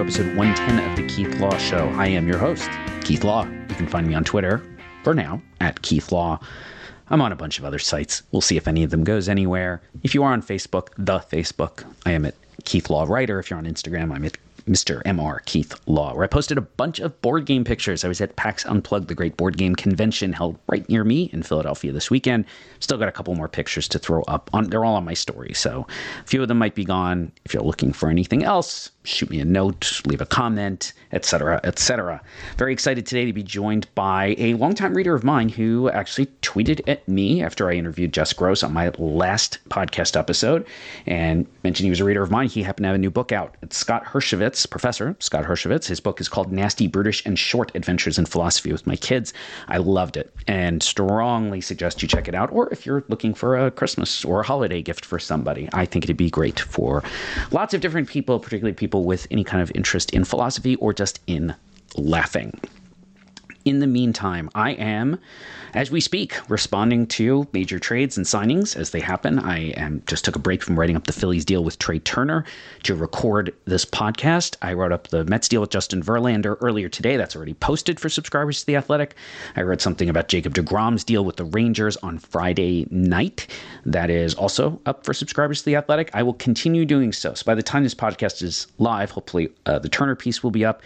Episode 110 of the Keith Law Show. I am your host, Keith Law. You can find me on Twitter, for now, at Keith Law. I'm on a bunch of other sites. We'll see if any of them goes anywhere. If you are on Facebook, the Facebook, I am at Keith Law Writer. If you're on Instagram, I'm at Mr. MR Keith Law, where I posted a bunch of board game pictures. I was at PAX Unplugged, the great board game convention held right near me in Philadelphia this weekend. Still got a couple more pictures to throw up. On, they're all on my story, so a few of them might be gone. If you're looking for anything else, shoot me a note, leave a comment, etc., etc. Very excited today to be joined by a longtime reader of mine who actually tweeted at me after I interviewed Jess Grose on my last podcast episode and mentioned he was a reader of mine. He happened to have a new book out. It's Scott Hershovitz, Professor Scott Hershovitz. His book is called Nasty, Brutish, and Short Adventures in Philosophy with My Kids. I loved it and strongly suggest you check it out. Or if you're looking for a Christmas or a holiday gift for somebody, I think it'd be great for lots of different people, particularly people with any kind of interest in philosophy or just in laughing. In the meantime, I am, as we speak, responding to major trades and signings as they happen. I am just took a break from writing up the Phillies deal with Trea Turner to record this podcast. I wrote up the Mets deal with Justin Verlander earlier today. That's already posted for subscribers to The Athletic. I read something about Jacob DeGrom's deal with the Rangers on Friday night. That is also up for subscribers to The Athletic. I will continue doing so. So by the time this podcast is live, hopefully uh, the Turner piece will be up,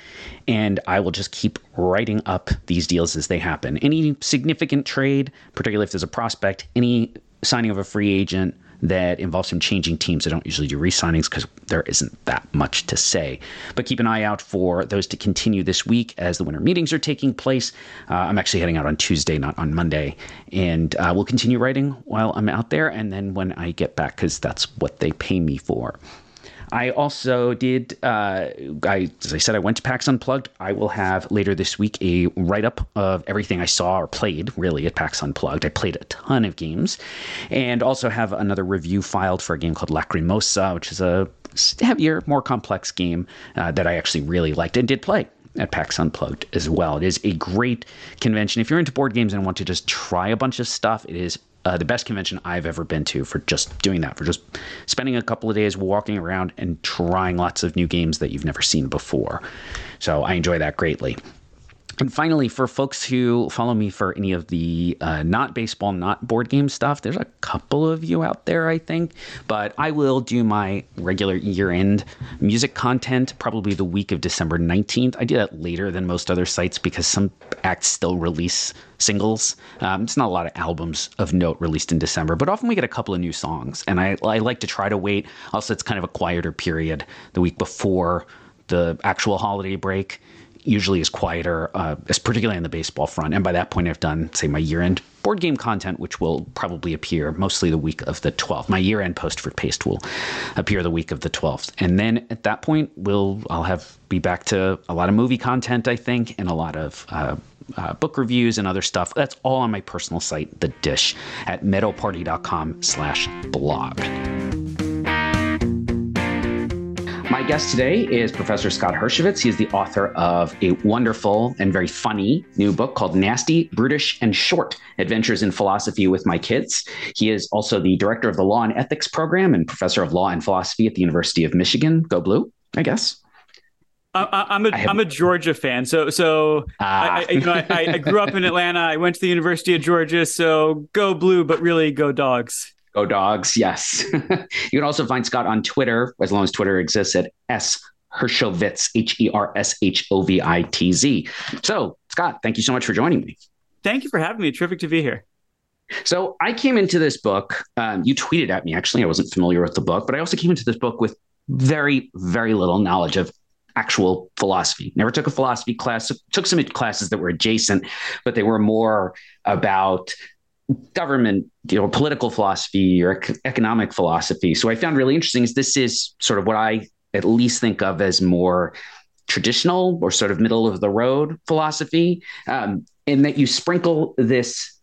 and I will just keep writing up these deals as they happen. Any significant trade, particularly if there's a prospect, any signing of a free agent that involves him changing teams. I don't usually do re-signings because there isn't that much to say. But keep an eye out for those to continue this week as the winter meetings are taking place. Uh, I'm actually heading out on Tuesday, not on Monday, and uh, we'll continue writing while I'm out there, and then when I get back, because that's what they pay me for. I also did, uh, I, as I said, I went to PAX Unplugged. I will have later this week a write up of everything I saw or played really at PAX Unplugged. I played a ton of games and also have another review filed for a game called Lacrimosa, which is a heavier, more complex game uh, that I actually really liked and did play at PAX Unplugged as well. It is a great convention. If you're into board games and want to just try a bunch of stuff, it is uh, the best convention I've ever been to for just doing that, for just spending a couple of days walking around and trying lots of new games that you've never seen before. So I enjoy that greatly. And finally, for folks who follow me for any of the uh, not baseball, not board game stuff, there's a couple of you out there, I think. But I will do my regular year end music content probably the week of December 19th. I do that later than most other sites because some acts still release singles. Um, it's not a lot of albums of note released in December, but often we get a couple of new songs. And I, I like to try to wait. Also, it's kind of a quieter period the week before the actual holiday break usually is quieter, uh, particularly on the baseball front. And by that point, I've done, say, my year end board game content, which will probably appear mostly the week of the 12th. My year end post for Paste will appear the week of the 12th. And then at that point, we'll I'll have be back to a lot of movie content, I think, and a lot of uh, uh, book reviews and other stuff. That's all on my personal site, The Dish, at meadowparty.com slash blog. My guest today is Professor Scott Hershovitz. He is the author of a wonderful and very funny new book called Nasty, Brutish, and Short Adventures in Philosophy with My Kids. He is also the director of the Law and Ethics Program and professor of law and philosophy at the University of Michigan. Go Blue, I guess. I, am a am a Georgia fan, so so ah. I, I, you know I, I grew up in Atlanta. I went to the University of Georgia, so go blue, but really go dogs. Go dogs, yes. you can also find Scott on Twitter, as long as Twitter exists, at S Hershovitz, H E R S H O V I T Z. So, Scott, thank you so much for joining me. Thank you for having me. Terrific to be here. So, I came into this book. Um, you tweeted at me, actually. I wasn't familiar with the book, but I also came into this book with very, very little knowledge of actual philosophy. Never took a philosophy class, took some classes that were adjacent, but they were more about government, you know, political philosophy or ec- economic philosophy. So I found really interesting is this is sort of what I at least think of as more traditional or sort of middle of the road philosophy, um, in that you sprinkle this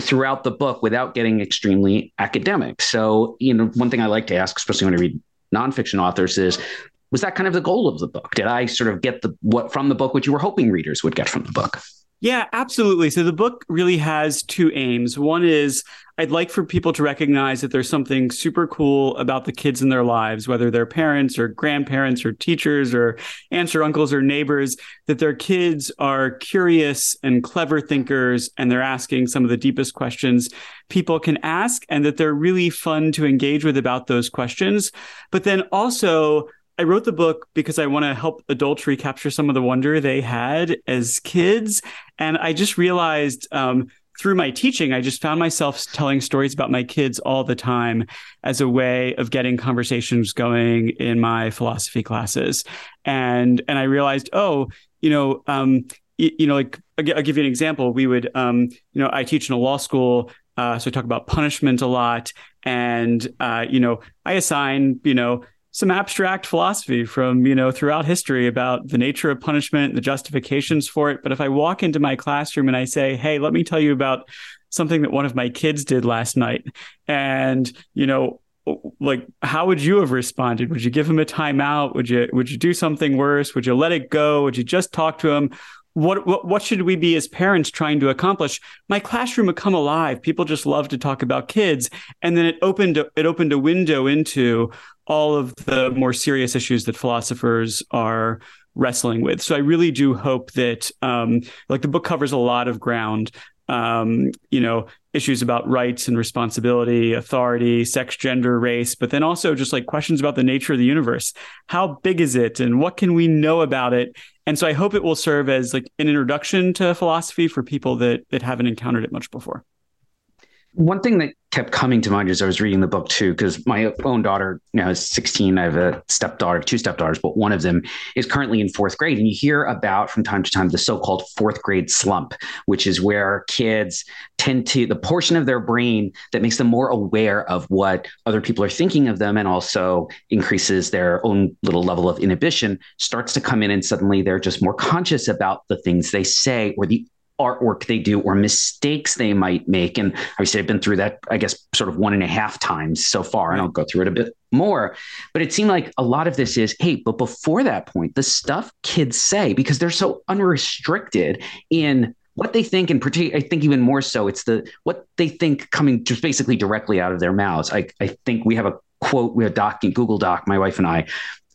throughout the book without getting extremely academic. So, you know, one thing I like to ask, especially when I read nonfiction authors, is was that kind of the goal of the book? Did I sort of get the what from the book what you were hoping readers would get from the book? Yeah, absolutely. So the book really has two aims. One is I'd like for people to recognize that there's something super cool about the kids in their lives, whether they're parents or grandparents or teachers or aunts or uncles or neighbors, that their kids are curious and clever thinkers and they're asking some of the deepest questions people can ask and that they're really fun to engage with about those questions. But then also, I wrote the book because I want to help adults recapture some of the wonder they had as kids. And I just realized um, through my teaching, I just found myself telling stories about my kids all the time as a way of getting conversations going in my philosophy classes. And and I realized, oh, you know, um, you, you know, like I'll give you an example. We would, um, you know, I teach in a law school, uh, so I talk about punishment a lot, and uh, you know, I assign, you know, some abstract philosophy from you know throughout history about the nature of punishment the justifications for it. But if i walk into my classroom and i say hey let me tell you about something that one of my kids did last night and you know like how would you have responded? Would you give him a timeout? Would you would you do something worse? Would you let it go? Would you just talk to him? What, what what should we be as parents trying to accomplish? My classroom would come alive. People just love to talk about kids. And then it opened it opened a window into all of the more serious issues that philosophers are wrestling with. So I really do hope that, um, like, the book covers a lot of ground. Um, you know, issues about rights and responsibility, authority, sex, gender, race, but then also just like questions about the nature of the universe. How big is it, and what can we know about it? And so I hope it will serve as like an introduction to philosophy for people that that haven't encountered it much before. One thing that kept coming to mind as I was reading the book too, because my own daughter now is 16. I have a stepdaughter, two stepdaughters, but one of them is currently in fourth grade. And you hear about from time to time the so-called fourth grade slump, which is where kids tend to the portion of their brain that makes them more aware of what other people are thinking of them and also increases their own little level of inhibition starts to come in and suddenly they're just more conscious about the things they say or the artwork they do or mistakes they might make. And obviously, I've been through that, I guess, sort of one and a half times so far, and I'll go through it a bit more. But it seemed like a lot of this is, hey, but before that point, the stuff kids say, because they're so unrestricted in what they think, and particular, I think even more so, it's the what they think coming just basically directly out of their mouths. I, I think we have a quote, we have a doc, Google Doc, my wife and I,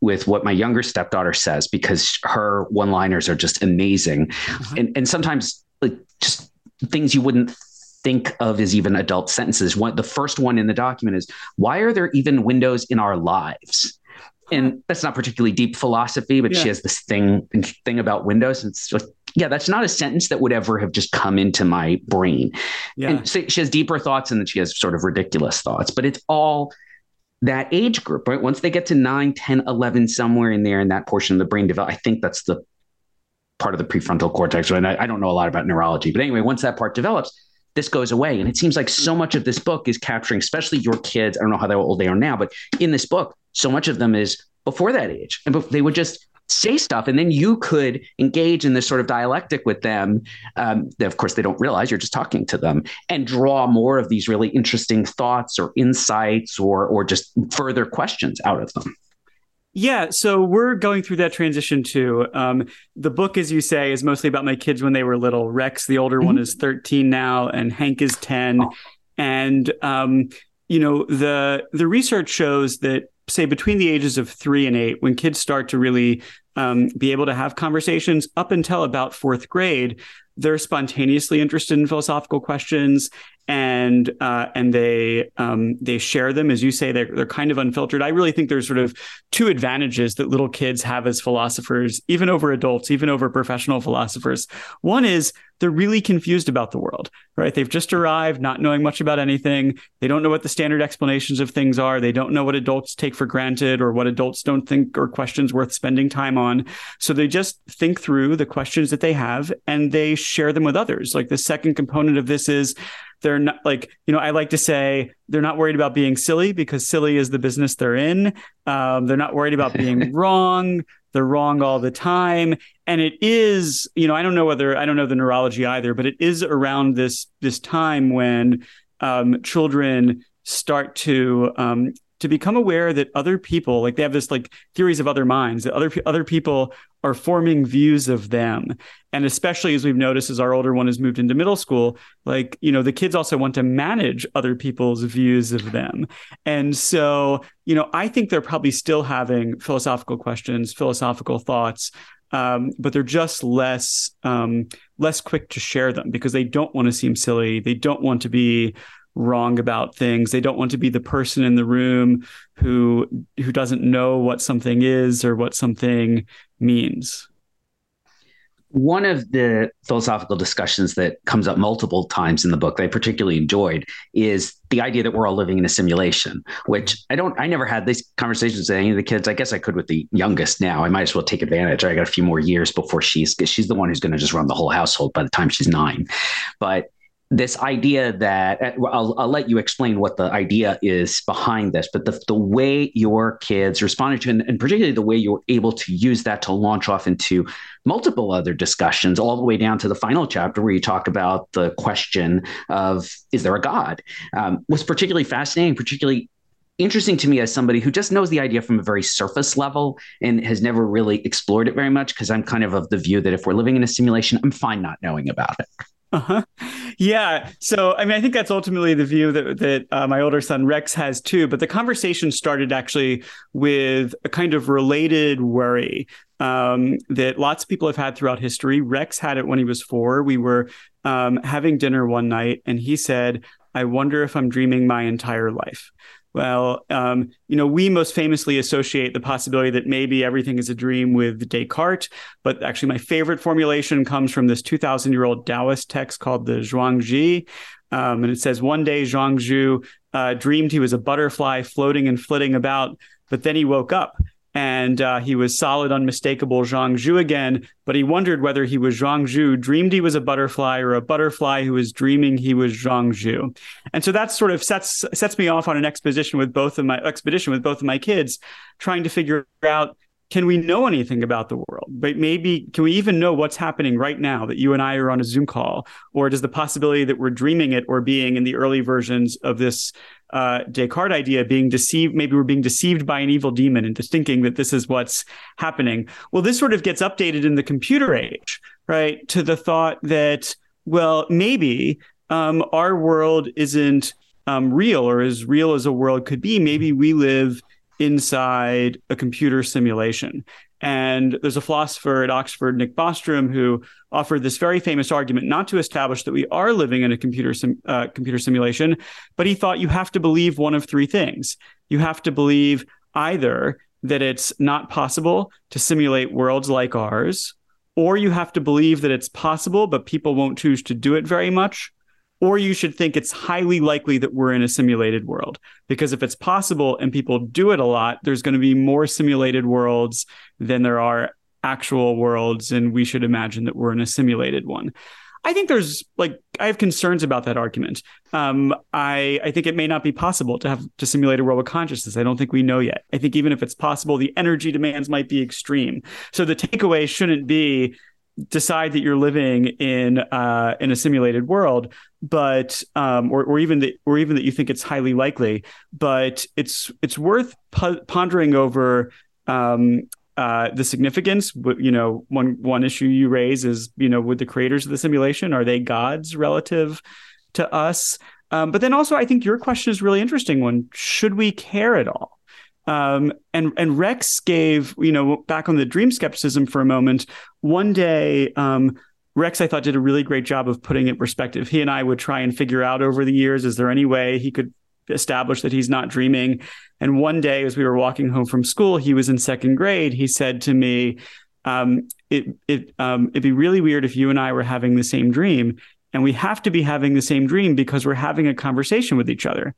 with what my younger stepdaughter says because her one liners are just amazing. Uh-huh. And, and sometimes like just things you wouldn't think of as even adult sentences. One, the first one in the document is, "Why are there even windows in our lives?" And that's not particularly deep philosophy, but yeah. she has this thing thing about windows. And it's just, yeah, that's not a sentence that would ever have just come into my brain. Yeah. And so she has deeper thoughts and then she has sort of ridiculous thoughts, but it's all that age group, right? Once they get to 9, 10, 11, somewhere in there in that portion of the brain develop, I think that's the part of the prefrontal cortex. And I, I don't know a lot about neurology, but anyway, once that part develops, this goes away. And it seems like so much of this book is capturing, especially your kids. I don't know how old they are now, but in this book, so much of them is before that age. And they would just say stuff and then you could engage in this sort of dialectic with them um, of course they don't realize you're just talking to them and draw more of these really interesting thoughts or insights or or just further questions out of them yeah, so we're going through that transition too. Um, the book, as you say, is mostly about my kids when they were little. Rex, the older mm-hmm. one, is 13 now, and Hank is 10. Oh. And um, you know, the the research shows that say between the ages of three and eight, when kids start to really um, be able to have conversations up until about fourth grade, they're spontaneously interested in philosophical questions and uh, and they um, they share them as you say they're, they're kind of unfiltered i really think there's sort of two advantages that little kids have as philosophers even over adults even over professional philosophers one is they're really confused about the world, right? They've just arrived, not knowing much about anything. They don't know what the standard explanations of things are. They don't know what adults take for granted or what adults don't think are questions worth spending time on. So they just think through the questions that they have and they share them with others. Like the second component of this is they're not like you know i like to say they're not worried about being silly because silly is the business they're in. Um, they're not worried about being wrong. They're wrong all the time. And it is you know i don't know whether i don't know the neurology either but it is around this this time when um, children start to um, to become aware that other people like they have this like theories of other minds that other other people are forming views of them. And especially as we've noticed as our older one has moved into middle school like you know the kids also want to manage other people's views of them. And so you know i think they're probably still having philosophical questions philosophical thoughts um, but they're just less um, less quick to share them because they don't want to seem silly. They don't want to be wrong about things. They don't want to be the person in the room who who doesn't know what something is or what something means. One of the philosophical discussions that comes up multiple times in the book that I particularly enjoyed is the idea that we're all living in a simulation, which I don't, I never had these conversations with any of the kids. I guess I could with the youngest now. I might as well take advantage. I got a few more years before she's, she's the one who's going to just run the whole household by the time she's nine. But this idea that uh, I'll, I'll let you explain what the idea is behind this, but the, the way your kids responded to, and, and particularly the way you were able to use that to launch off into multiple other discussions, all the way down to the final chapter where you talk about the question of is there a God, um, was particularly fascinating, particularly interesting to me as somebody who just knows the idea from a very surface level and has never really explored it very much because I'm kind of of the view that if we're living in a simulation, I'm fine not knowing about it. Uh-huh. Yeah. So, I mean, I think that's ultimately the view that that uh, my older son Rex has too. But the conversation started actually with a kind of related worry um, that lots of people have had throughout history. Rex had it when he was four. We were um, having dinner one night, and he said, "I wonder if I'm dreaming my entire life." Well, um, you know, we most famously associate the possibility that maybe everything is a dream with Descartes, but actually, my favorite formulation comes from this 2,000 year old Taoist text called the Zhuangzi. Um, and it says, One day, Zhuangzi uh, dreamed he was a butterfly floating and flitting about, but then he woke up and uh, he was solid, unmistakable Zhuang Zhou again. But he wondered whether he was Zhuang Zhou, dreamed he was a butterfly, or a butterfly who was dreaming he was Zhuang Zhou. And so that sort of sets sets me off on an expedition with both of my expedition with both of my kids, trying to figure out can we know anything about the world? But maybe can we even know what's happening right now that you and I are on a Zoom call? Or does the possibility that we're dreaming it or being in the early versions of this uh, Descartes idea being deceived, maybe we're being deceived by an evil demon into thinking that this is what's happening? Well, this sort of gets updated in the computer age, right? To the thought that, well, maybe um, our world isn't um, real or as real as a world could be. Maybe we live inside a computer simulation. And there's a philosopher at Oxford, Nick Bostrom, who offered this very famous argument not to establish that we are living in a computer sim, uh, computer simulation, but he thought you have to believe one of three things. You have to believe either that it's not possible to simulate worlds like ours, or you have to believe that it's possible, but people won't choose to do it very much, or you should think it's highly likely that we're in a simulated world. Because if it's possible and people do it a lot, there's going to be more simulated worlds than there are actual worlds and we should imagine that we're in a simulated one. I think there's like I have concerns about that argument. Um, I I think it may not be possible to have to simulate a world of consciousness. I don't think we know yet. I think even if it's possible, the energy demands might be extreme. So the takeaway shouldn't be decide that you're living in uh, in a simulated world, but um, or, or even that or even that you think it's highly likely. But it's it's worth pondering over um, uh, the significance. You know, one one issue you raise is you know, with the creators of the simulation, are they gods relative to us? Um, but then also, I think your question is really interesting. One, should we care at all? Um, and and Rex gave you know back on the dream skepticism for a moment. One day, um, Rex I thought did a really great job of putting it perspective. He and I would try and figure out over the years: is there any way he could establish that he's not dreaming? And one day, as we were walking home from school, he was in second grade. He said to me, um, "It it um, it'd be really weird if you and I were having the same dream, and we have to be having the same dream because we're having a conversation with each other."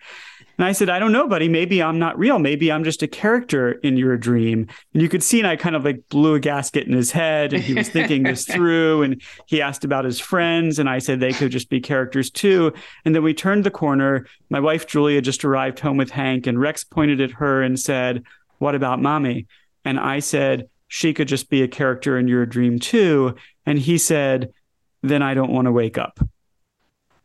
And I said, I don't know, buddy. Maybe I'm not real. Maybe I'm just a character in your dream. And you could see, and I kind of like blew a gasket in his head, and he was thinking this through. And he asked about his friends, and I said they could just be characters too. And then we turned the corner. My wife Julia just arrived home with Hank, and Rex pointed at her and said, "What about mommy?" And I said, "She could just be a character in your dream too." And he said, "Then I don't want to wake up."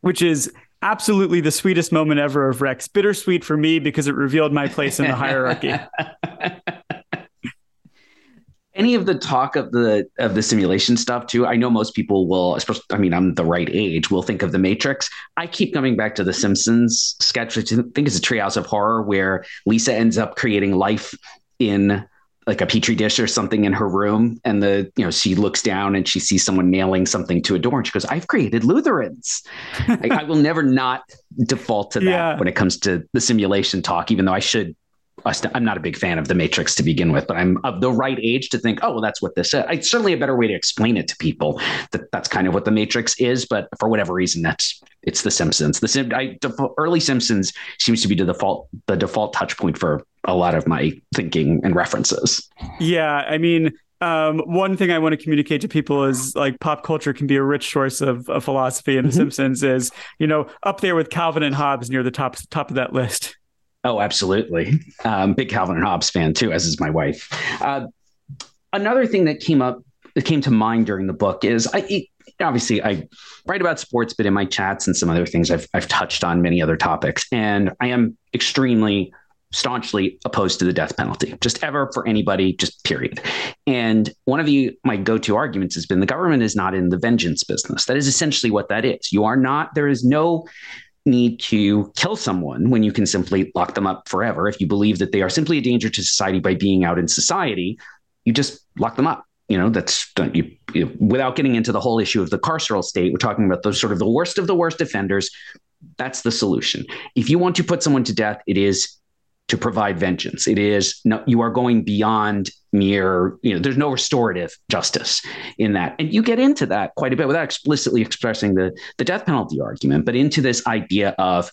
Which is absolutely the sweetest moment ever of Rex. Bittersweet for me because it revealed my place in the hierarchy. Any of the talk of the of the simulation stuff too. I know most people will, especially. I mean, I'm the right age. Will think of the Matrix. I keep coming back to the Simpsons sketch, which I think is a Treehouse of Horror, where Lisa ends up creating life in like a petri dish or something in her room and the you know she looks down and she sees someone nailing something to a door and she goes i've created lutherans like, i will never not default to that yeah. when it comes to the simulation talk even though i should I'm not a big fan of the Matrix to begin with, but I'm of the right age to think, oh, well, that's what this is. It's certainly a better way to explain it to people that that's kind of what the Matrix is. But for whatever reason, that's it's the Simpsons. The Sim, I, early Simpsons seems to be the default the default touch point for a lot of my thinking and references. Yeah, I mean, um, one thing I want to communicate to people is like pop culture can be a rich source of, of philosophy, and The mm-hmm. Simpsons is you know up there with Calvin and Hobbes near the top top of that list. Oh, absolutely. Um, big Calvin and Hobbes fan too, as is my wife. Uh, another thing that came up that came to mind during the book is I obviously I write about sports, but in my chats and some other things, I've I've touched on many other topics, and I am extremely staunchly opposed to the death penalty, just ever for anybody, just period. And one of the my go-to arguments has been the government is not in the vengeance business. That is essentially what that is. You are not. There is no need to kill someone when you can simply lock them up forever. If you believe that they are simply a danger to society by being out in society, you just lock them up. You know, that's you, you, without getting into the whole issue of the carceral state. We're talking about those sort of the worst of the worst offenders. That's the solution. If you want to put someone to death, it is to provide vengeance. It is no, you are going beyond mere, you know, there's no restorative justice in that. And you get into that quite a bit without explicitly expressing the, the death penalty argument, but into this idea of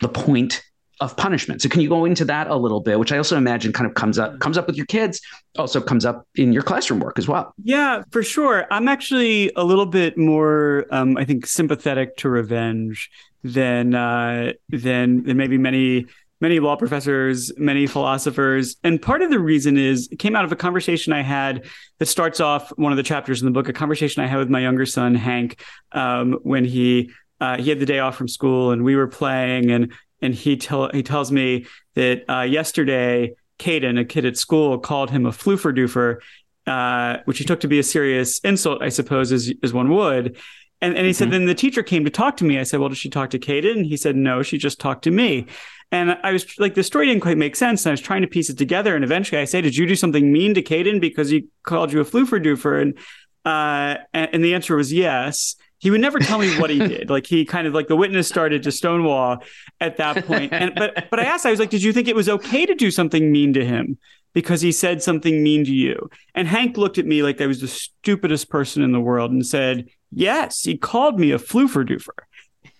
the point of punishment. So can you go into that a little bit, which I also imagine kind of comes up comes up with your kids, also comes up in your classroom work as well. Yeah, for sure. I'm actually a little bit more, um, I think, sympathetic to revenge than uh, than than maybe many many law professors, many philosophers. And part of the reason is it came out of a conversation I had that starts off one of the chapters in the book, a conversation I had with my younger son, Hank, um, when he uh, he had the day off from school and we were playing and and he tell he tells me that uh, yesterday Caden, a kid at school, called him a floofer doofer, uh, which he took to be a serious insult, I suppose, as as one would. And, and he mm-hmm. said, then the teacher came to talk to me. I said, well, did she talk to Caden? He said, no, she just talked to me. And I was like, the story didn't quite make sense. And I was trying to piece it together. And eventually I say, did you do something mean to Caden because he called you a floofer doofer? And, uh, and the answer was yes. He would never tell me what he did. Like he kind of like the witness started to stonewall at that point. And but but I asked, I was like, did you think it was okay to do something mean to him because he said something mean to you? And Hank looked at me like I was the stupidest person in the world and said, Yes, he called me a floofer doofer.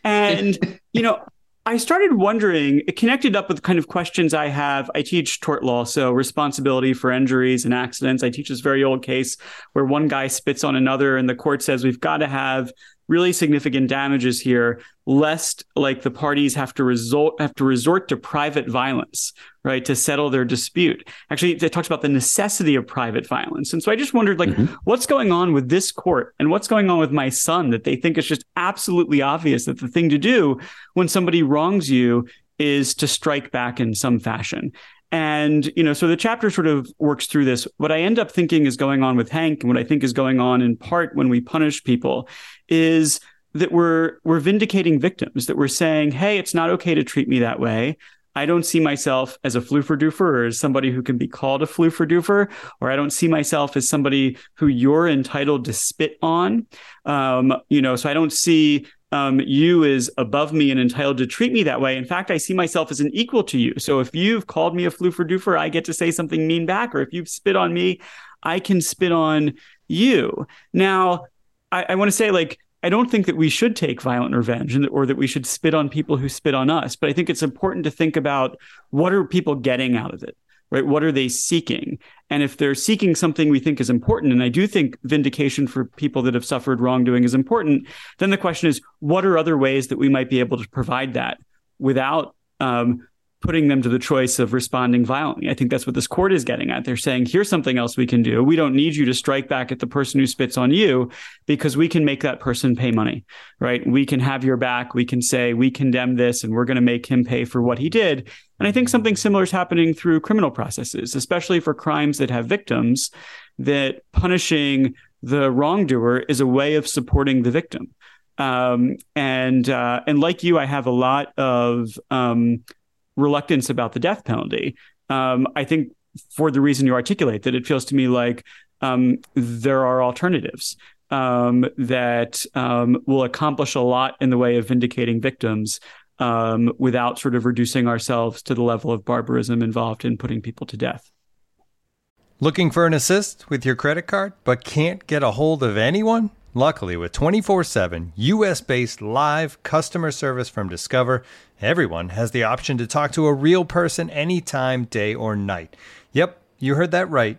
And you know, I started wondering, it connected up with kind of questions I have. I teach tort law, so responsibility for injuries and accidents. I teach this very old case where one guy spits on another, and the court says we've got to have really significant damages here, lest like the parties have to resort have to resort to private violence, right, to settle their dispute. Actually, it talks about the necessity of private violence, and so I just wondered, like, mm-hmm. what's going on with this court, and what's going on with my son that they think it's just absolutely obvious that the thing to do when somebody wrongs you is to strike back in some fashion. And, you know, so the chapter sort of works through this. What I end up thinking is going on with Hank and what I think is going on in part when we punish people is that we're we're vindicating victims, that we're saying, hey, it's not okay to treat me that way. I don't see myself as a floofer doofer or as somebody who can be called a floofer doofer, or I don't see myself as somebody who you're entitled to spit on. Um, you know, so I don't see um, you is above me and entitled to treat me that way. In fact, I see myself as an equal to you. So if you've called me a floofer doofer, I get to say something mean back. Or if you've spit on me, I can spit on you. Now, I, I want to say, like, I don't think that we should take violent revenge or that we should spit on people who spit on us. But I think it's important to think about what are people getting out of it right? What are they seeking? And if they're seeking something we think is important, and I do think vindication for people that have suffered wrongdoing is important, then the question is, what are other ways that we might be able to provide that without um, putting them to the choice of responding violently. I think that's what this court is getting at. They're saying, here's something else we can do. We don't need you to strike back at the person who spits on you because we can make that person pay money, right? We can have your back. We can say, we condemn this and we're going to make him pay for what he did. And I think something similar is happening through criminal processes, especially for crimes that have victims, that punishing the wrongdoer is a way of supporting the victim. Um, and uh, and like you, I have a lot of um, reluctance about the death penalty. Um, I think for the reason you articulate, that it feels to me like um, there are alternatives um, that um, will accomplish a lot in the way of vindicating victims um, without sort of reducing ourselves to the level of barbarism involved in putting people to death. Looking for an assist with your credit card, but can't get a hold of anyone? Luckily, with 24 7 US based live customer service from Discover, everyone has the option to talk to a real person anytime, day or night. Yep, you heard that right.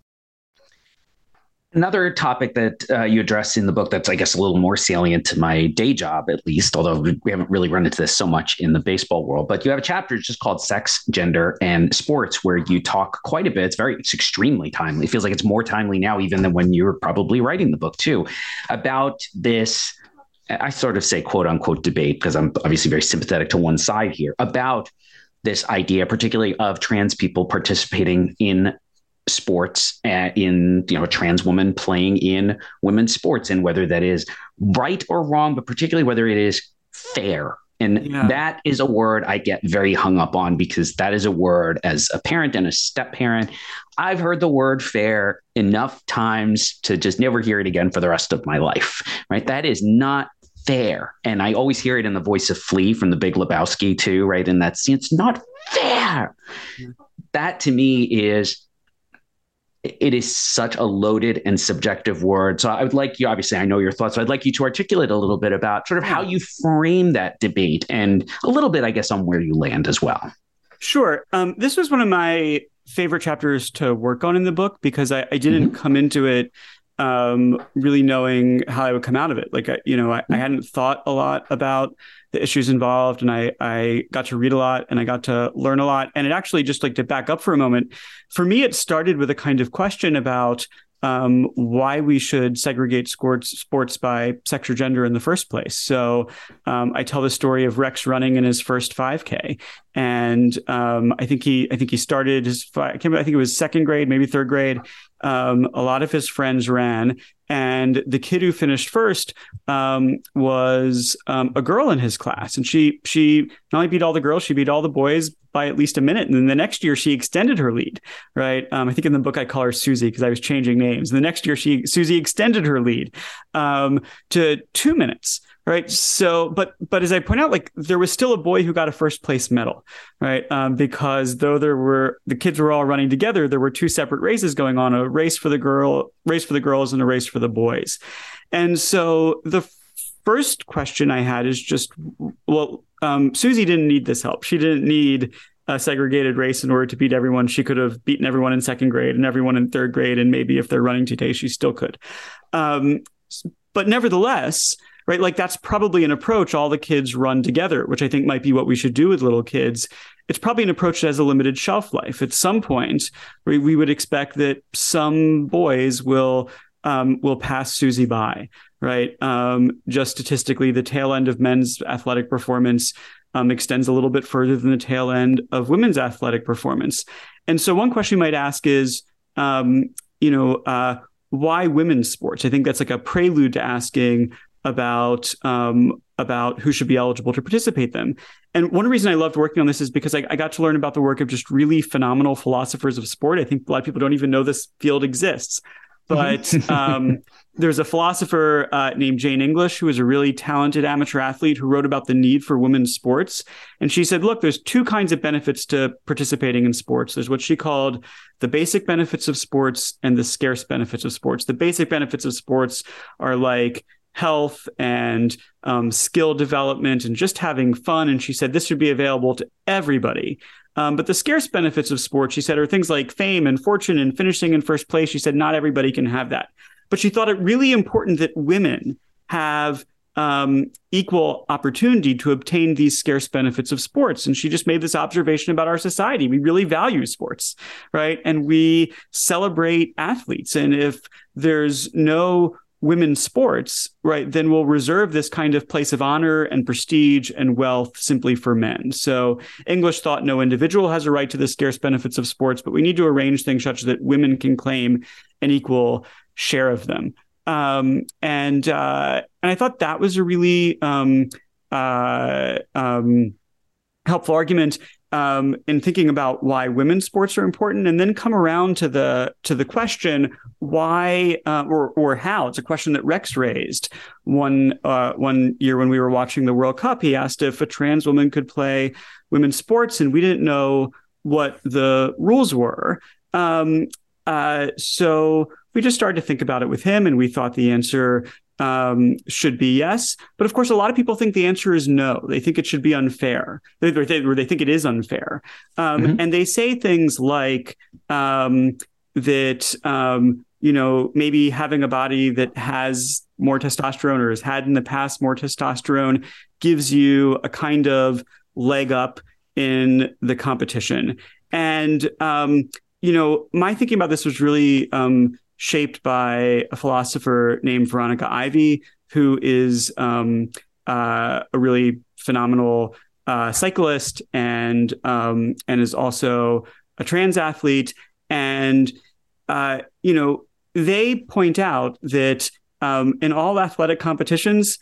Another topic that uh, you address in the book that's, I guess, a little more salient to my day job, at least, although we haven't really run into this so much in the baseball world. But you have a chapter just called Sex, Gender, and Sports, where you talk quite a bit. It's very, it's extremely timely. It feels like it's more timely now, even than when you were probably writing the book, too, about this. I sort of say quote unquote debate because I'm obviously very sympathetic to one side here about this idea, particularly of trans people participating in sports uh, in you know a trans woman playing in women's sports and whether that is right or wrong but particularly whether it is fair and yeah. that is a word I get very hung up on because that is a word as a parent and a step parent. I've heard the word fair enough times to just never hear it again for the rest of my life, right? That is not fair. And I always hear it in the voice of Flea from the Big Lebowski, too, right? And that's it's not fair. Yeah. That to me is it is such a loaded and subjective word. So I would like you, obviously, I know your thoughts. So I'd like you to articulate a little bit about sort of how you frame that debate and a little bit, I guess, on where you land as well. Sure. Um, this was one of my favorite chapters to work on in the book because I, I didn't mm-hmm. come into it um, really knowing how I would come out of it. Like, I, you know, I, I mm-hmm. hadn't thought a lot about the issues involved and I, I got to read a lot and I got to learn a lot. And it actually just like to back up for a moment, for me, it started with a kind of question about um, why we should segregate sports sports by sex or gender in the first place. So um, I tell the story of Rex running in his first 5K, and um, I think he I think he started his I, can't, I think it was second grade, maybe third grade. Um, a lot of his friends ran, and the kid who finished first um, was um, a girl in his class, and she she not only beat all the girls, she beat all the boys by at least a minute. And then the next year, she extended her lead. Right? Um, I think in the book I call her Susie because I was changing names. And the next year, she Susie extended her lead um, to two minutes right? So but but as i point out like there was still a boy who got a first place medal right? Um, because though there were the kids were all running together there were two separate races going on a race for the girl race for the girls and a race for the boys. And so the first question i had is just well um, susie didn't need this help. She didn't need a segregated race in order to beat everyone. She could have beaten everyone in second grade and everyone in third grade. And maybe if they're running today she still could. Um, but nevertheless right? Like that's probably an approach all the kids run together, which I think might be what we should do with little kids. It's probably an approach that has a limited shelf life. At some point, we, we would expect that some boys will um, will pass Susie by, right? Um, just statistically, the tail end of men's athletic performance um, extends a little bit further than the tail end of women's athletic performance. And so, one question you might ask is, um, you know, uh, why women's sports? I think that's like a prelude to asking about um, about who should be eligible to participate them. And one reason I loved working on this is because I, I, got to learn about the work of just really phenomenal philosophers of sport. I think a lot of people don't even know this field exists. But um, there's a philosopher uh, named Jane English who is a really talented amateur athlete who wrote about the need for women's sports. And she said, look, there's two kinds of benefits to participating in sports. There's what she called the basic benefits of sports and the scarce benefits of sports. The basic benefits of sports are like health and um, skill development and just having fun. And she said this should be available to everybody. Um, but the scarce benefits of sports, she said, are things like fame and fortune and finishing in first place. She said not everybody can have that. But she thought it really important that women have um, equal opportunity to obtain these scarce benefits of sports. And she just made this observation about our society. We really value sports, right? And we celebrate athletes. And if there's no women's sports, right, then we'll reserve this kind of place of honor and prestige and wealth simply for men. So English thought no individual has a right to the scarce benefits of sports, but we need to arrange things such that women can claim an equal share of them. Um, and uh, and I thought that was a really um, uh, um, helpful argument um, in thinking about why women's sports are important, and then come around to the to the question why uh, or or how. It's a question that Rex raised one uh, one year when we were watching the World Cup. He asked if a trans woman could play women's sports, and we didn't know what the rules were. Um, uh, so we just started to think about it with him, and we thought the answer um, should be yes. But of course, a lot of people think the answer is no. They think it should be unfair, or they, or they think it is unfair. Um, mm-hmm. And they say things like um, that, um, you know, maybe having a body that has more testosterone or has had in the past more testosterone gives you a kind of leg up in the competition. And, um, you know, my thinking about this was really um, shaped by a philosopher named Veronica Ivy, who is um, uh, a really phenomenal uh, cyclist and um, and is also a trans athlete. And uh, you know, they point out that um, in all athletic competitions,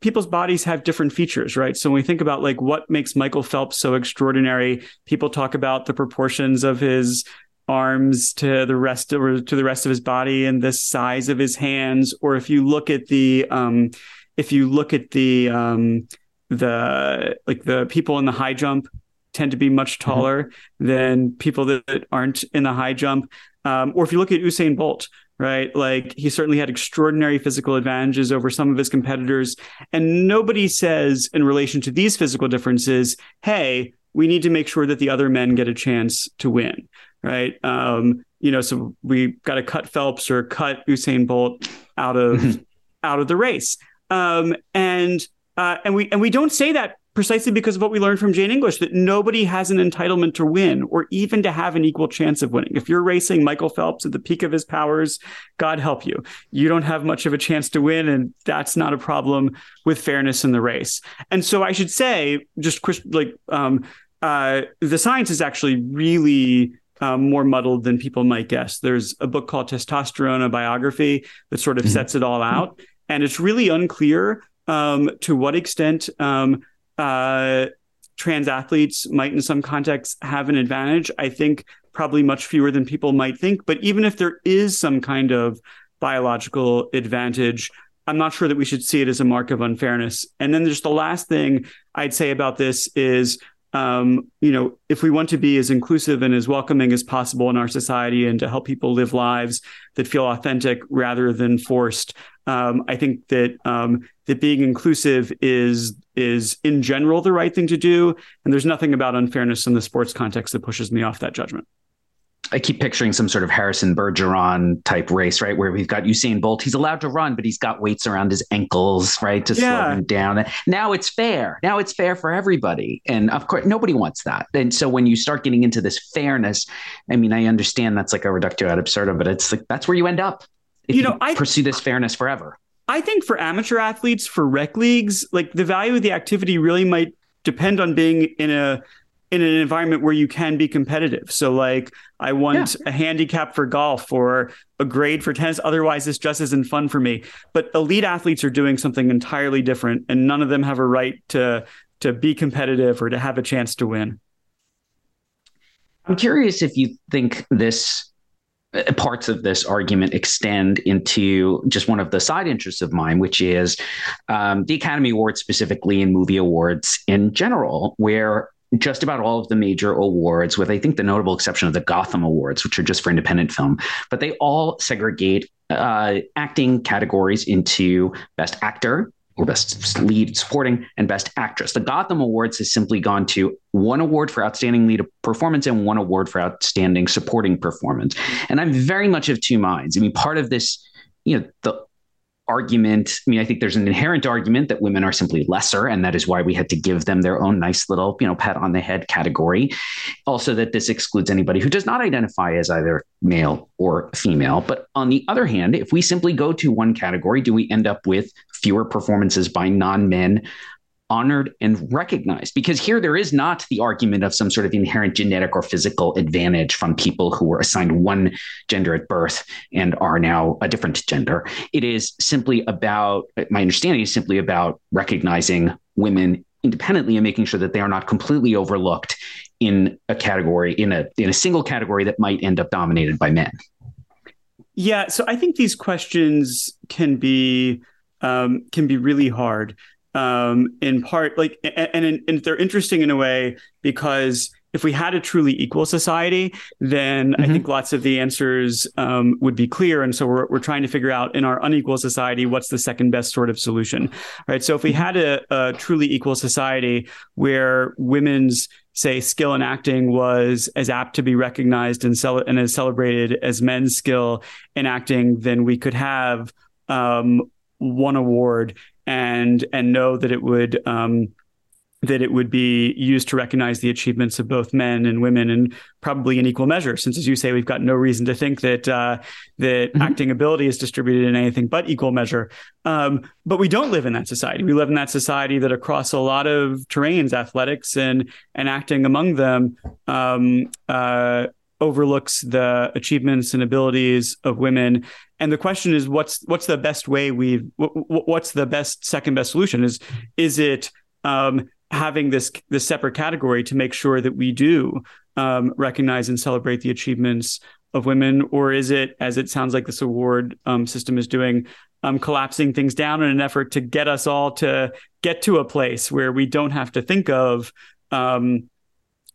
people's bodies have different features, right? So when we think about like what makes Michael Phelps so extraordinary, people talk about the proportions of his arms to the rest of, or to the rest of his body and the size of his hands or if you look at the um if you look at the um the like the people in the high jump tend to be much mm-hmm. taller mm-hmm. than people that aren't in the high jump um, or if you look at Usain Bolt right like he certainly had extraordinary physical advantages over some of his competitors and nobody says in relation to these physical differences hey we need to make sure that the other men get a chance to win right? Um, you know, so we got to cut Phelps or cut Usain Bolt out of out of the race. Um, and uh, and we and we don't say that precisely because of what we learned from Jane English that nobody has an entitlement to win or even to have an equal chance of winning. If you're racing Michael Phelps at the peak of his powers, God help you. You don't have much of a chance to win, and that's not a problem with fairness in the race. And so I should say, just like um, uh, the science is actually really um, more muddled than people might guess. There's a book called Testosterone, a biography that sort of mm-hmm. sets it all out. And it's really unclear um, to what extent um, uh, trans athletes might, in some contexts, have an advantage. I think probably much fewer than people might think. But even if there is some kind of biological advantage, I'm not sure that we should see it as a mark of unfairness. And then there's the last thing I'd say about this is um, you know, if we want to be as inclusive and as welcoming as possible in our society and to help people live lives that feel authentic rather than forced, um, I think that um, that being inclusive is is in general the right thing to do. And there's nothing about unfairness in the sports context that pushes me off that judgment. I keep picturing some sort of Harrison Bergeron type race, right? Where we've got Usain Bolt. He's allowed to run, but he's got weights around his ankles, right? To yeah. slow him down. Now it's fair. Now it's fair for everybody. And of course, nobody wants that. And so when you start getting into this fairness, I mean, I understand that's like a reductio ad absurdum, but it's like that's where you end up if you, know, you I, pursue this fairness forever. I think for amateur athletes, for rec leagues, like the value of the activity really might depend on being in a in an environment where you can be competitive. So like I want yeah. a handicap for golf or a grade for tennis. Otherwise, this just isn't fun for me. But elite athletes are doing something entirely different, and none of them have a right to to be competitive or to have a chance to win. I'm curious if you think this uh, parts of this argument extend into just one of the side interests of mine, which is um, the Academy Awards, specifically and movie awards in general, where just about all of the major awards, with I think the notable exception of the Gotham Awards, which are just for independent film, but they all segregate uh, acting categories into best actor, or best lead supporting and best actress. The Gotham Awards has simply gone to one award for outstanding lead performance and one award for outstanding supporting performance. And I'm very much of two minds. I mean, part of this, you know, the argument. I mean, I think there's an inherent argument that women are simply lesser, and that is why we had to give them their own nice little, you know, pat on the head category. Also, that this excludes anybody who does not identify as either male or female. But on the other hand, if we simply go to one category, do we end up with fewer performances by non men honored and recognized. Because here there is not the argument of some sort of inherent genetic or physical advantage from people who were assigned one gender at birth and are now a different gender. It is simply about my understanding is simply about recognizing women independently and making sure that they are not completely overlooked in a category in a in a single category that might end up dominated by men. Yeah so i think these questions can be um, can be really hard um, in part like and, and, and they're interesting in a way because if we had a truly equal society, then mm-hmm. I think lots of the answers um, would be clear. And so we're, we're trying to figure out in our unequal society, what's the second best sort of solution, right? So if we mm-hmm. had a, a truly equal society where women's say skill in acting was as apt to be recognized and, cel- and as celebrated as men's skill in acting, then we could have um, one award and and know that it would um, that it would be used to recognize the achievements of both men and women, and probably in equal measure. Since, as you say, we've got no reason to think that uh, that mm-hmm. acting ability is distributed in anything but equal measure. Um, but we don't live in that society. We live in that society that across a lot of terrains, athletics and and acting among them, um, uh, overlooks the achievements and abilities of women. And the question is what's what's the best way we what's the best second best solution? Is is it um, having this this separate category to make sure that we do um, recognize and celebrate the achievements of women? Or is it as it sounds like this award um, system is doing um, collapsing things down in an effort to get us all to get to a place where we don't have to think of um,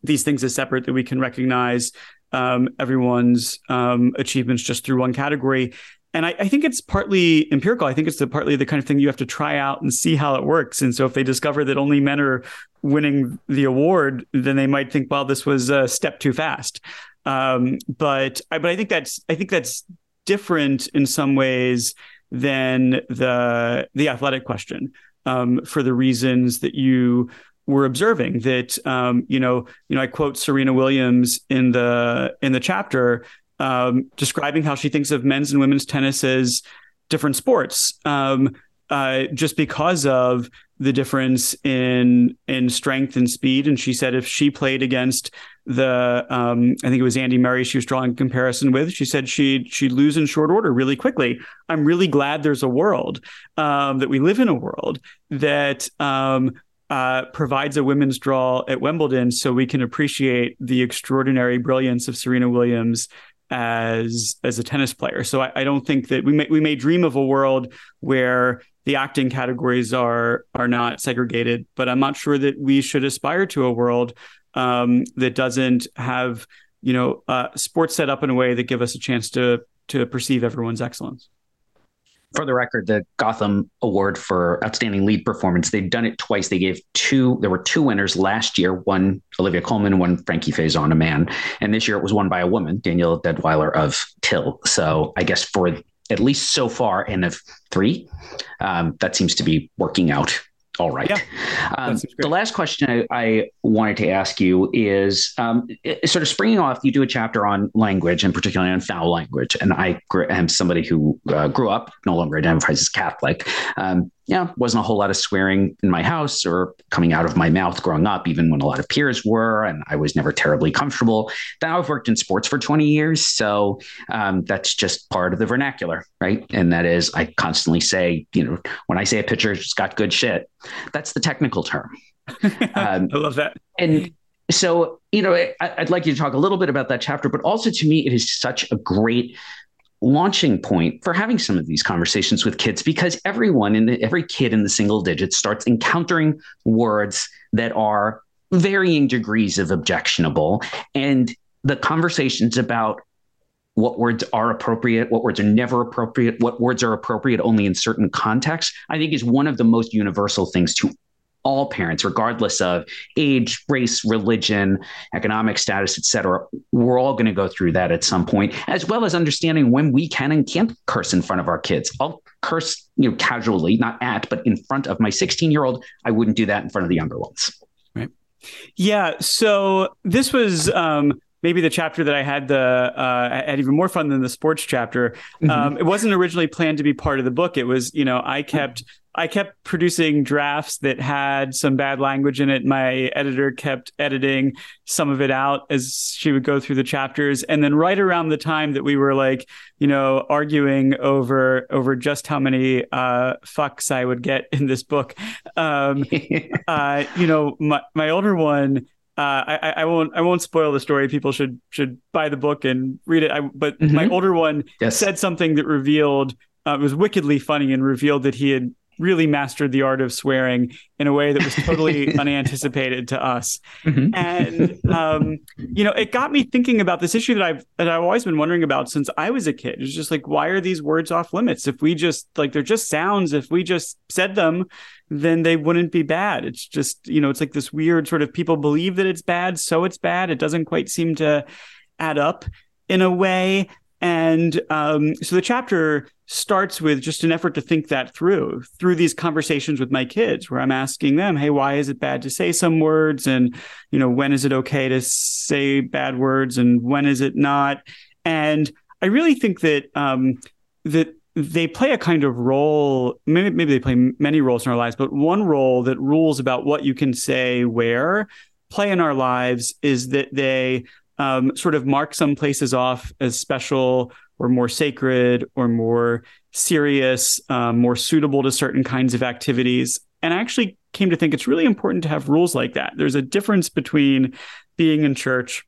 these things as separate that we can recognize um, everyone's um, achievements just through one category. And I, I, think it's partly empirical. I think it's the, partly the kind of thing you have to try out and see how it works. And so if they discover that only men are winning the award, then they might think, well, this was a step too fast. Um, but I, but I think that's I think that's different in some ways than the the athletic question um, for the reasons that you we're observing that um, you know you know I quote Serena Williams in the in the chapter um, describing how she thinks of men's and women's tennis as different sports um, uh, just because of the difference in in strength and speed. And she said if she played against the um, I think it was Andy Murray she was drawing comparison with, she said she she'd lose in short order really quickly. I'm really glad there's a world um, that we live in a world that um, uh, provides a women's draw at Wimbledon so we can appreciate the extraordinary brilliance of Serena Williams as as a tennis player. So I, I, don't think that we may we may dream of a world where the acting categories are are not segregated, but I'm not sure that we should aspire to a world um, that doesn't have you know uh, sports set up in a way that give us a chance to to perceive everyone's excellence for the record, the Gotham Award for Outstanding Lead Performance, they've done it twice. They gave two, there were two winners last year, one Olivia Colman, one Frankie Faison, a man. And this year it was won by a woman, Danielle Deadwyler of Till. So I guess for at least so far, and of three, um, that seems to be working out all right. Yeah, um, the last question I, I, wanted to ask you is um, sort of springing off, you do a chapter on language and particularly on foul language. And I am somebody who uh, grew up, no longer identifies as Catholic. Um, yeah, wasn't a whole lot of swearing in my house or coming out of my mouth growing up, even when a lot of peers were, and I was never terribly comfortable. Now I've worked in sports for 20 years, so um, that's just part of the vernacular, right? And that is, I constantly say, you know, when I say a pitcher's got good shit, that's the technical term. Um, I love that. And so, you know, I, would like you to talk a little bit about that chapter, but also to me, it is such a great launching point for having some of these conversations with kids because everyone in the, every kid in the single digits starts encountering words that are varying degrees of objectionable. And the conversations about what words are appropriate, what words are never appropriate, what words are appropriate only in certain contexts, I think is one of the most universal things to all parents, regardless of age, race, religion, economic status, et cetera. We're all going to go through that at some point, as well as understanding when we can and can't curse in front of our kids. I'll curse, you know, casually, not at, but in front of my 16 year old. I wouldn't do that in front of the younger ones. Right. Yeah. So this was um, maybe the chapter that I had the uh, I had even more fun than the sports chapter. Mm-hmm. Um, it wasn't originally planned to be part of the book. It was, you know, I kept I kept producing drafts that had some bad language in it. My editor kept editing some of it out as she would go through the chapters. And then right around the time that we were like, you know, arguing over over just how many uh, fucks I would get in this book, um, uh, you know, my my older one uh, I, I, won't I won't spoil the story. People should should buy the book and read it. I, but mm-hmm. my older one yes. said something that revealed uh, it was wickedly funny and revealed that he had really mastered the art of swearing in a way that was totally unanticipated to us. Mm-hmm. And um, you know, it got me thinking about this issue that I've that I've always been wondering about since I was a kid. It's just like, why are these words off limits? If we just like they're just sounds, if we just said them, then they wouldn't be bad. It's just, you know, it's like this weird sort of people believe that it's bad, so it's bad. It doesn't quite seem to add up in a way. And um, so the chapter starts with just an effort to think that through through these conversations with my kids where i'm asking them hey why is it bad to say some words? And you know when is it okay to say bad words and when is it not? And i really think that um, that they play a kind of role maybe, maybe they play many roles in our lives but one role that rules about what you can say where play in our lives is that they um, sort of mark some places off as special or more sacred or more serious, um, more suitable to certain kinds of activities. And I actually came to think it's really important to have rules like that. There's a difference between being in church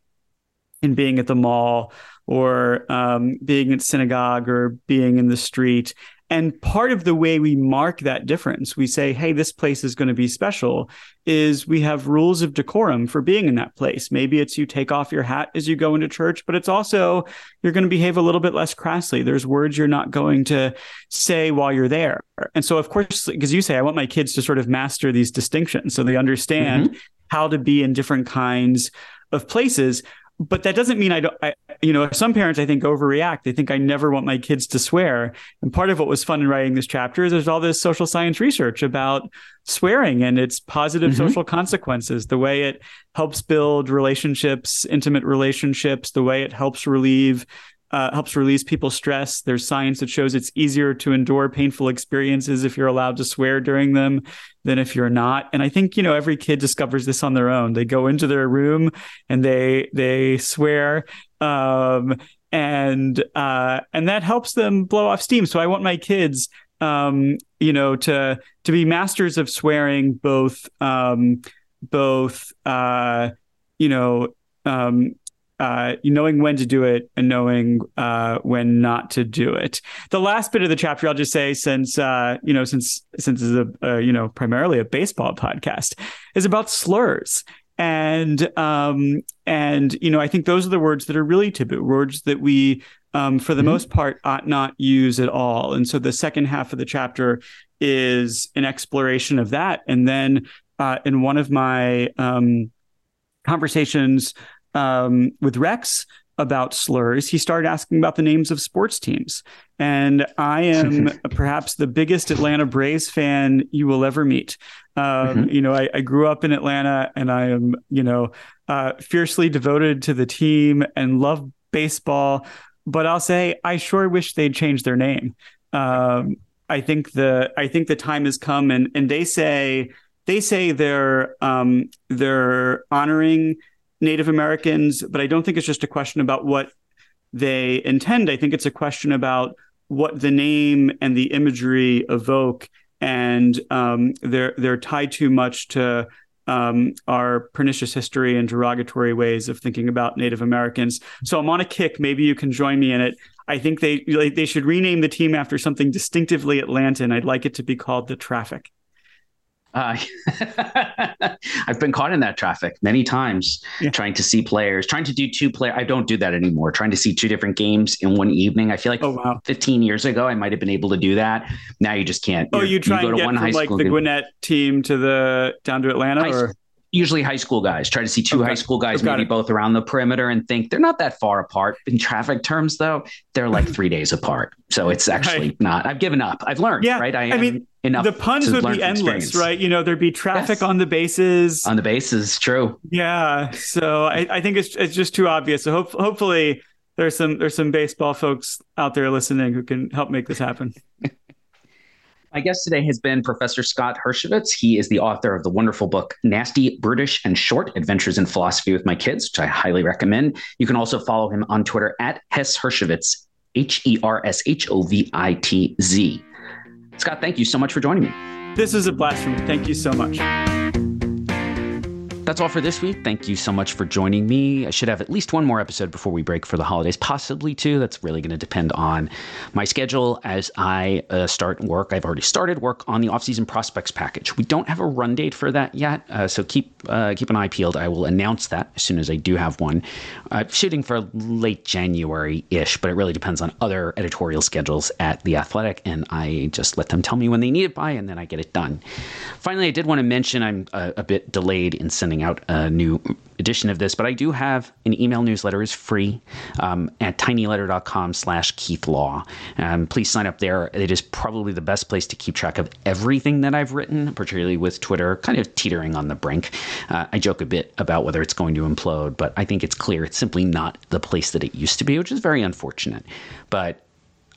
and being at the mall or um, being at synagogue or being in the street and part of the way we mark that difference, we say, hey, this place is going to be special, is we have rules of decorum for being in that place. Maybe it's you take off your hat as you go into church, but it's also you're going to behave a little bit less crassly. There's words you're not going to say while you're there. And so, of course, because you say, I want my kids to sort of master these distinctions so they understand mm-hmm. how to be in different kinds of places but that doesn't mean I don't. I, you know, some parents I think overreact. They think I never want my kids to swear. And part of what was fun in writing this chapter is there's all this social science research about swearing and its positive mm-hmm. social consequences, the way it helps build relationships, intimate relationships, the way it helps relieve uh, helps release people's stress. There's science that shows it's easier to endure painful experiences if you're allowed to swear during them than if you're not. And I think you know every kid discovers this on their own. They go into their room and they they swear. Um, and uh, and that helps them blow off steam. So I want my kids, um, you know, to to be masters of swearing, both um, both uh, you know um, uh, knowing when to do it and knowing uh, when not to do it. The last bit of the chapter, I'll just say, since uh, you know, since since is a you know primarily a baseball podcast, is about slurs. And um, and you know, I think those are the words that are really taboo, words that we, um, for the mm-hmm. most part, ought not use at all. And so the second half of the chapter is an exploration of that. And then uh, in one of my um, conversations um, with Rex about slurs, he started asking about the names of sports teams. And I am perhaps the biggest Atlanta Braves fan you will ever meet. Um, mm-hmm. You know, I, I, grew up in Atlanta and I am, you know, uh, fiercely devoted to the team and love baseball. But I'll say I sure wish they'd change their name. Um, I think the I think the time has come, and and they say they say they're um, they're honoring Native Americans, but I don't think it's just a question about what they intend. I think it's a question about what the name and the imagery evoke, and um, they're they're tied too much to um, our pernicious history and derogatory ways of thinking about Native Americans. So I'm on a kick. Maybe you can join me in it. I think they they should rename the team after something distinctively Atlantan. I'd like it to be called the Traffic. Uh, I've been caught in that traffic many times, yeah. trying to see players, trying to do two player. I don't do that anymore. Trying to see two different games in one evening. I feel like oh, wow. 15 years ago, I might have been able to do that. Now you just can't. Oh, you try you go to one from like the Gwinnett team to the down to Atlanta, high, or usually high school guys. Try to see two okay. high school guys, oh, maybe it. both around the perimeter, and think they're not that far apart. In traffic terms, though, they're like three days apart. So it's actually right. not. I've given up. I've learned. Yeah, right. I, I mean, enough. The puns would be endless, experience. right? You know, there'd be traffic yes. on the bases. On the bases, true. Yeah. So I, I think it's it's just too obvious. So hope, hopefully there's some there's some baseball folks out there listening who can help make this happen. My guest today has been Professor Scott Hershovitz. He is the author of the wonderful book Nasty, Brutish, and Short Adventures in Philosophy with My Kids, which I highly recommend. You can also follow him on Twitter at Hess H E R S H O V I T Z. Scott, thank you so much for joining me. This is a blast for me. Thank you so much. That's all for this week. Thank you so much for joining me. I should have at least one more episode before we break for the holidays, possibly two. That's really going to depend on my schedule as I uh, start work. I've already started work on the off-season prospects package. We don't have a run date for that yet, uh, so keep uh, keep an eye peeled. I will announce that as soon as I do have one. I'm shooting for late January-ish, but it really depends on other editorial schedules at the Athletic, and I just let them tell me when they need it by, and then I get it done. Finally, I did want to mention I'm a, a bit delayed in sending sending out a new edition of this, but I do have an email newsletter is free um, at tinyletter.com slash Keith Law. Um, please sign up there. It is probably the best place to keep track of everything that I've written, particularly with Twitter kind of teetering on the brink. Uh, I joke a bit about whether it's going to implode, but I think it's clear it's simply not the place that it used to be, which is very unfortunate. But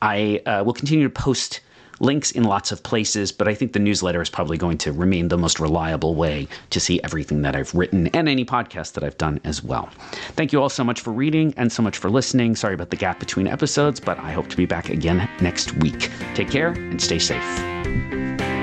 I uh, will continue to post links in lots of places, but I think the newsletter is probably going to remain the most reliable way to see everything that I've written and any podcast that I've done as well. Thank you all so much for reading and so much for listening. Sorry about the gap between episodes, but I hope to be back again next week. Take care and stay safe.